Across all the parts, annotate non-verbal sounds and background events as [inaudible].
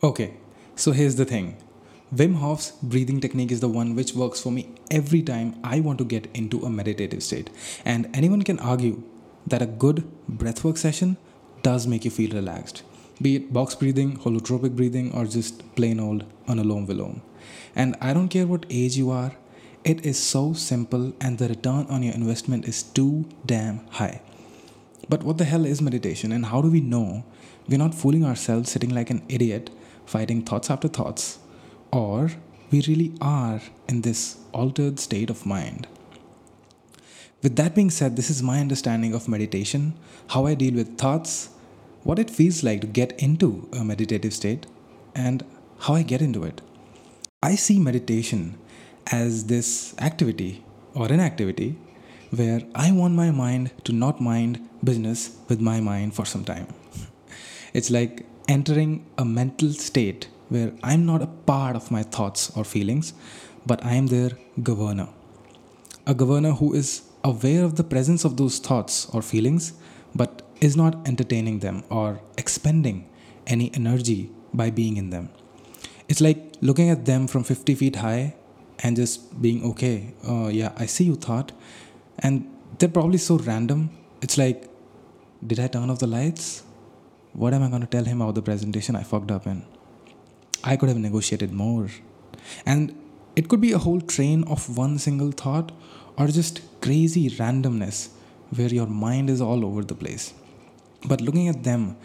Okay, so here's the thing Wim Hof's breathing technique is the one which works for me every time I want to get into a meditative state. And anyone can argue that a good breathwork session does make you feel relaxed, be it box breathing, holotropic breathing, or just plain old Anulom Vilom. And I don't care what age you are, it is so simple and the return on your investment is too damn high. But what the hell is meditation and how do we know we're not fooling ourselves sitting like an idiot fighting thoughts after thoughts or we really are in this altered state of mind? With that being said, this is my understanding of meditation, how I deal with thoughts, what it feels like to get into a meditative state, and how I get into it. I see meditation as this activity or an activity where I want my mind to not mind business with my mind for some time. It's like entering a mental state where I'm not a part of my thoughts or feelings, but I am their governor. A governor who is aware of the presence of those thoughts or feelings, but is not entertaining them or expending any energy by being in them. It's like looking at them from 50 feet high and just being okay. Uh, yeah, I see you thought. And they're probably so random. It's like, did I turn off the lights? What am I going to tell him about the presentation I fucked up in? I could have negotiated more. And it could be a whole train of one single thought or just crazy randomness where your mind is all over the place. But looking at them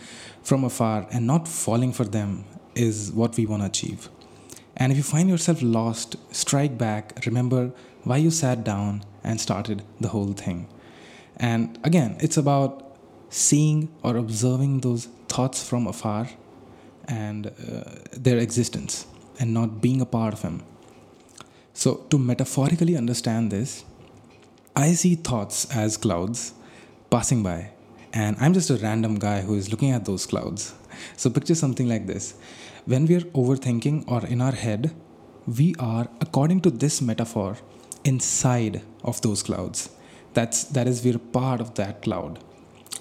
from afar and not falling for them is what we want to achieve. And if you find yourself lost, strike back, remember why you sat down and started the whole thing. And again, it's about seeing or observing those thoughts from afar and uh, their existence and not being a part of them. So, to metaphorically understand this, I see thoughts as clouds passing by, and I'm just a random guy who is looking at those clouds. So, picture something like this when we are overthinking or in our head, we are, according to this metaphor, inside of those clouds. That's that is we're part of that cloud.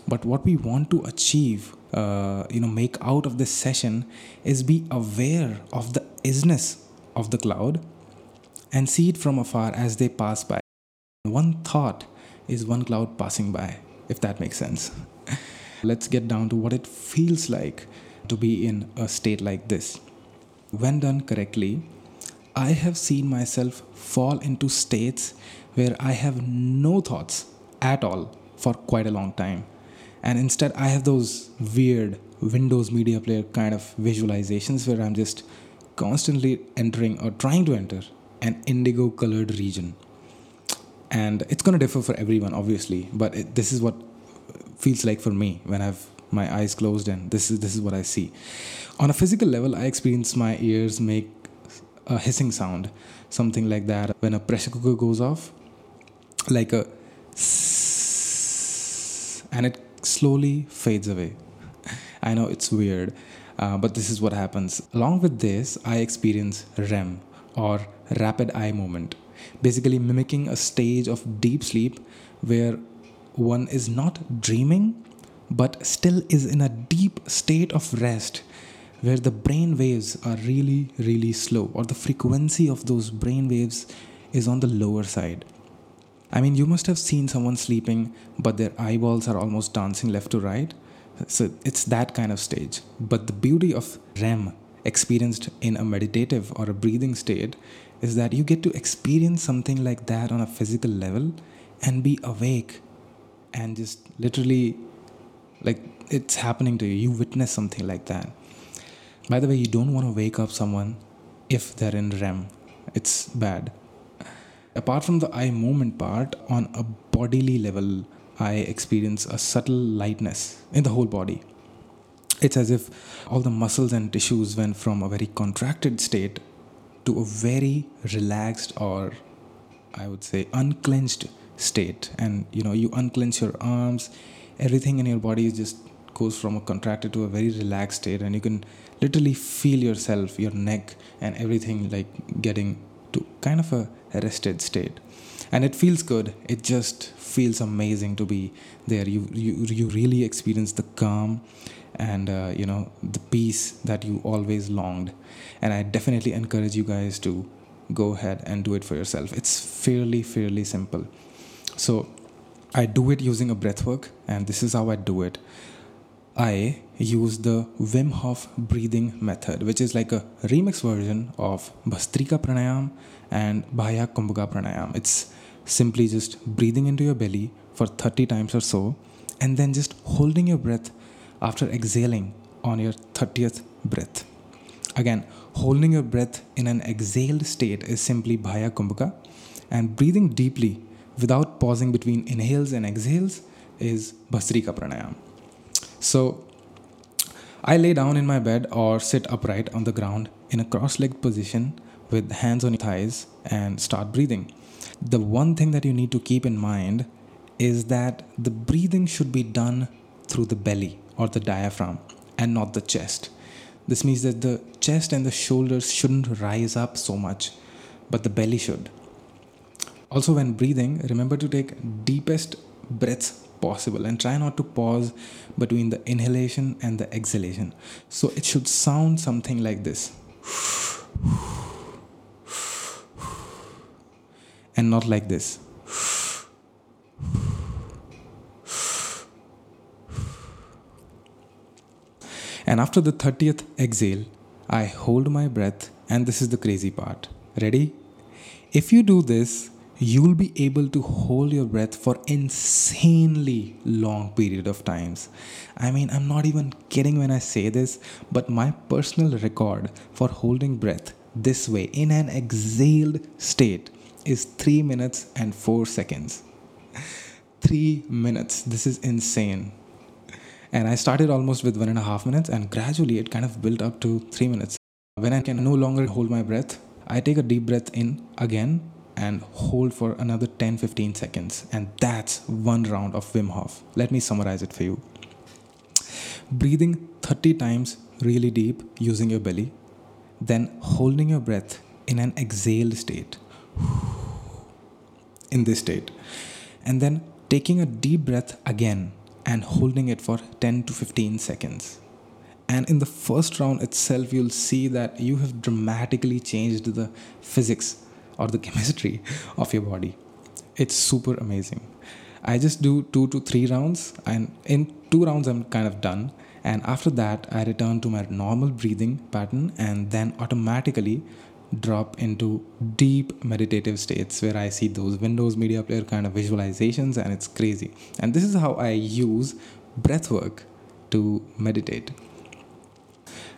But what we want to achieve, uh, you know, make out of this session is be aware of the isness of the cloud and see it from afar as they pass by. One thought is one cloud passing by, if that makes sense. [laughs] Let's get down to what it feels like to be in a state like this. When done correctly, I have seen myself fall into states where I have no thoughts at all for quite a long time. And instead, I have those weird Windows Media Player kind of visualizations where I'm just constantly entering or trying to enter an indigo colored region. And it's going to differ for everyone, obviously, but it, this is what feels like for me when I've my eyes closed and this is this is what I see. On a physical level, I experience my ears make a hissing sound, something like that when a pressure cooker goes off, like a and it slowly fades away. [laughs] I know it's weird, uh, but this is what happens. Along with this, I experience REM or rapid eye movement, basically mimicking a stage of deep sleep where one is not dreaming but still is in a deep state of rest where the brain waves are really, really slow, or the frequency of those brain waves is on the lower side. I mean, you must have seen someone sleeping, but their eyeballs are almost dancing left to right. So it's that kind of stage. But the beauty of REM, experienced in a meditative or a breathing state, is that you get to experience something like that on a physical level and be awake and just literally like it's happening to you you witness something like that by the way you don't want to wake up someone if they're in rem it's bad apart from the eye movement part on a bodily level i experience a subtle lightness in the whole body. It's as if all the muscles and tissues went from a very contracted state to a very relaxed or i would say unclenched state. And you know you unclench your arms everything in your body just goes from a contracted to a very relaxed state and you can literally feel yourself your neck and everything like getting to kind of a rested state. And it feels good. It just feels amazing to be there. You you, you really experience the calm and uh, you know the peace that you always longed. And i definitely encourage you guys to go ahead and do it for yourself. It's fairly fairly simple. So i do it using a breath work and this is how i do it. I use the Wim Hof breathing method, which is like a remix version of Bhastrika Pranayam and Bhaya Kumbhaka Pranayam. It's simply just breathing into your belly for 30 times or so, and then just holding your breath after exhaling on your 30th breath. Again, holding your breath in an exhaled state is simply Bhaya Kumbhaka, and breathing deeply without pausing between inhales and exhales is Bhastrika Pranayam. So I lay down in my bed or sit upright on the ground in a cross legged position with hands on your thighs and start breathing. The one thing that you need to keep in mind is that the breathing should be done through the belly or the diaphragm and not the chest. This means that the chest and the shoulders shouldn't rise up so much, but the belly should. Also, when breathing, remember to take deepest breaths possible and try not to pause between the inhalation and the exhalation. So it should sound something like this. And not like this. And after the 30th exhale, I hold my breath, and this is the crazy part. Ready? If you do this you'll be able to hold your breath for insanely long period of times. I mean i'm not even kidding when i say this but my personal record for holding breath this way in an exhaled state is 3 minutes and 4 seconds. 3 minutes. This is insane. And i started almost with one and a half minutes and gradually it kind of built up to 3 minutes. When i can no longer hold my breath i take a deep breath in again and hold for another 10 15 seconds. And that's one round of Wim Hof. Let me summarize it for you. Breathing 30 times really deep using your belly, then holding your breath in an exhaled state. [sighs] In this state. And then taking a deep breath again and holding it for 10 to 15 seconds. And in the first round itself, you'll see that you have dramatically changed the physics or the [laughs] chemistry of your body. It's super amazing. I just do two to three rounds, and in two rounds, I'm kind of done. And after that, I return to my normal breathing pattern and then automatically drop into deep meditative states where I see those Windows Media Player kind of visualizations, and it's crazy. And this is how I use breath work to meditate.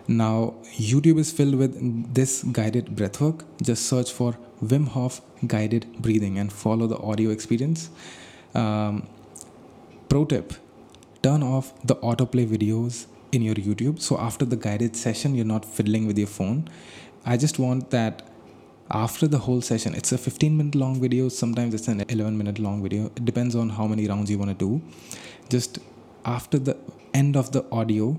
Now, YouTube is filled with this guided breathwork. Just search for Wim Hof guided breathing and follow the audio experience. Um, pro tip turn off the autoplay videos in your YouTube. So, after the guided session, you're not fiddling with your phone. I just want that after the whole session, it's a 15 minute long video, sometimes it's an 11 minute long video. It depends on how many rounds you want to do. Just after the end of the audio,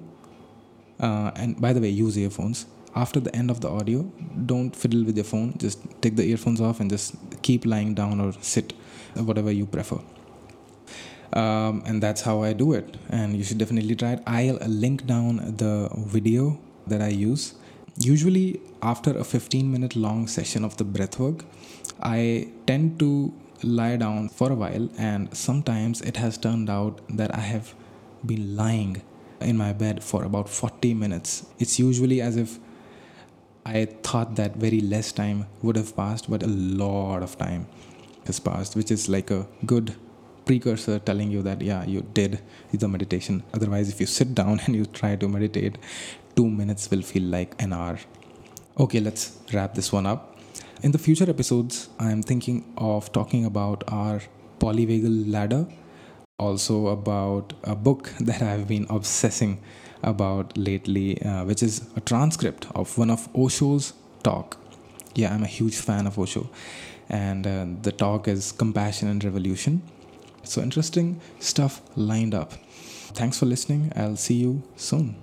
uh, and by the way, use earphones. After the end of the audio, don't fiddle with your phone. Just take the earphones off and just keep lying down or sit, whatever you prefer. Um, and that's how I do it. And you should definitely try it. I'll link down the video that I use. Usually, after a 15 minute long session of the breath work, I tend to lie down for a while, and sometimes it has turned out that I have been lying in my bed for about 40 minutes. It's usually as if I thought that very less time would have passed, but a lot of time has passed, which is like a good precursor telling you that, yeah, you did the meditation. Otherwise, if you sit down [laughs] and you try to meditate, two minutes will feel like an hour. Okay, let's wrap this one up. In the future episodes, I'm thinking of talking about our polyvagal ladder also about a book [laughs] that I've been obsessing about lately, uh, which is a transcript of one of Osho's talk. Yeah, I'm a huge fan of Osho, and uh, the talk is Compassion and Revolution. So interesting stuff lined up. Thanks for listening. I'll see you soon.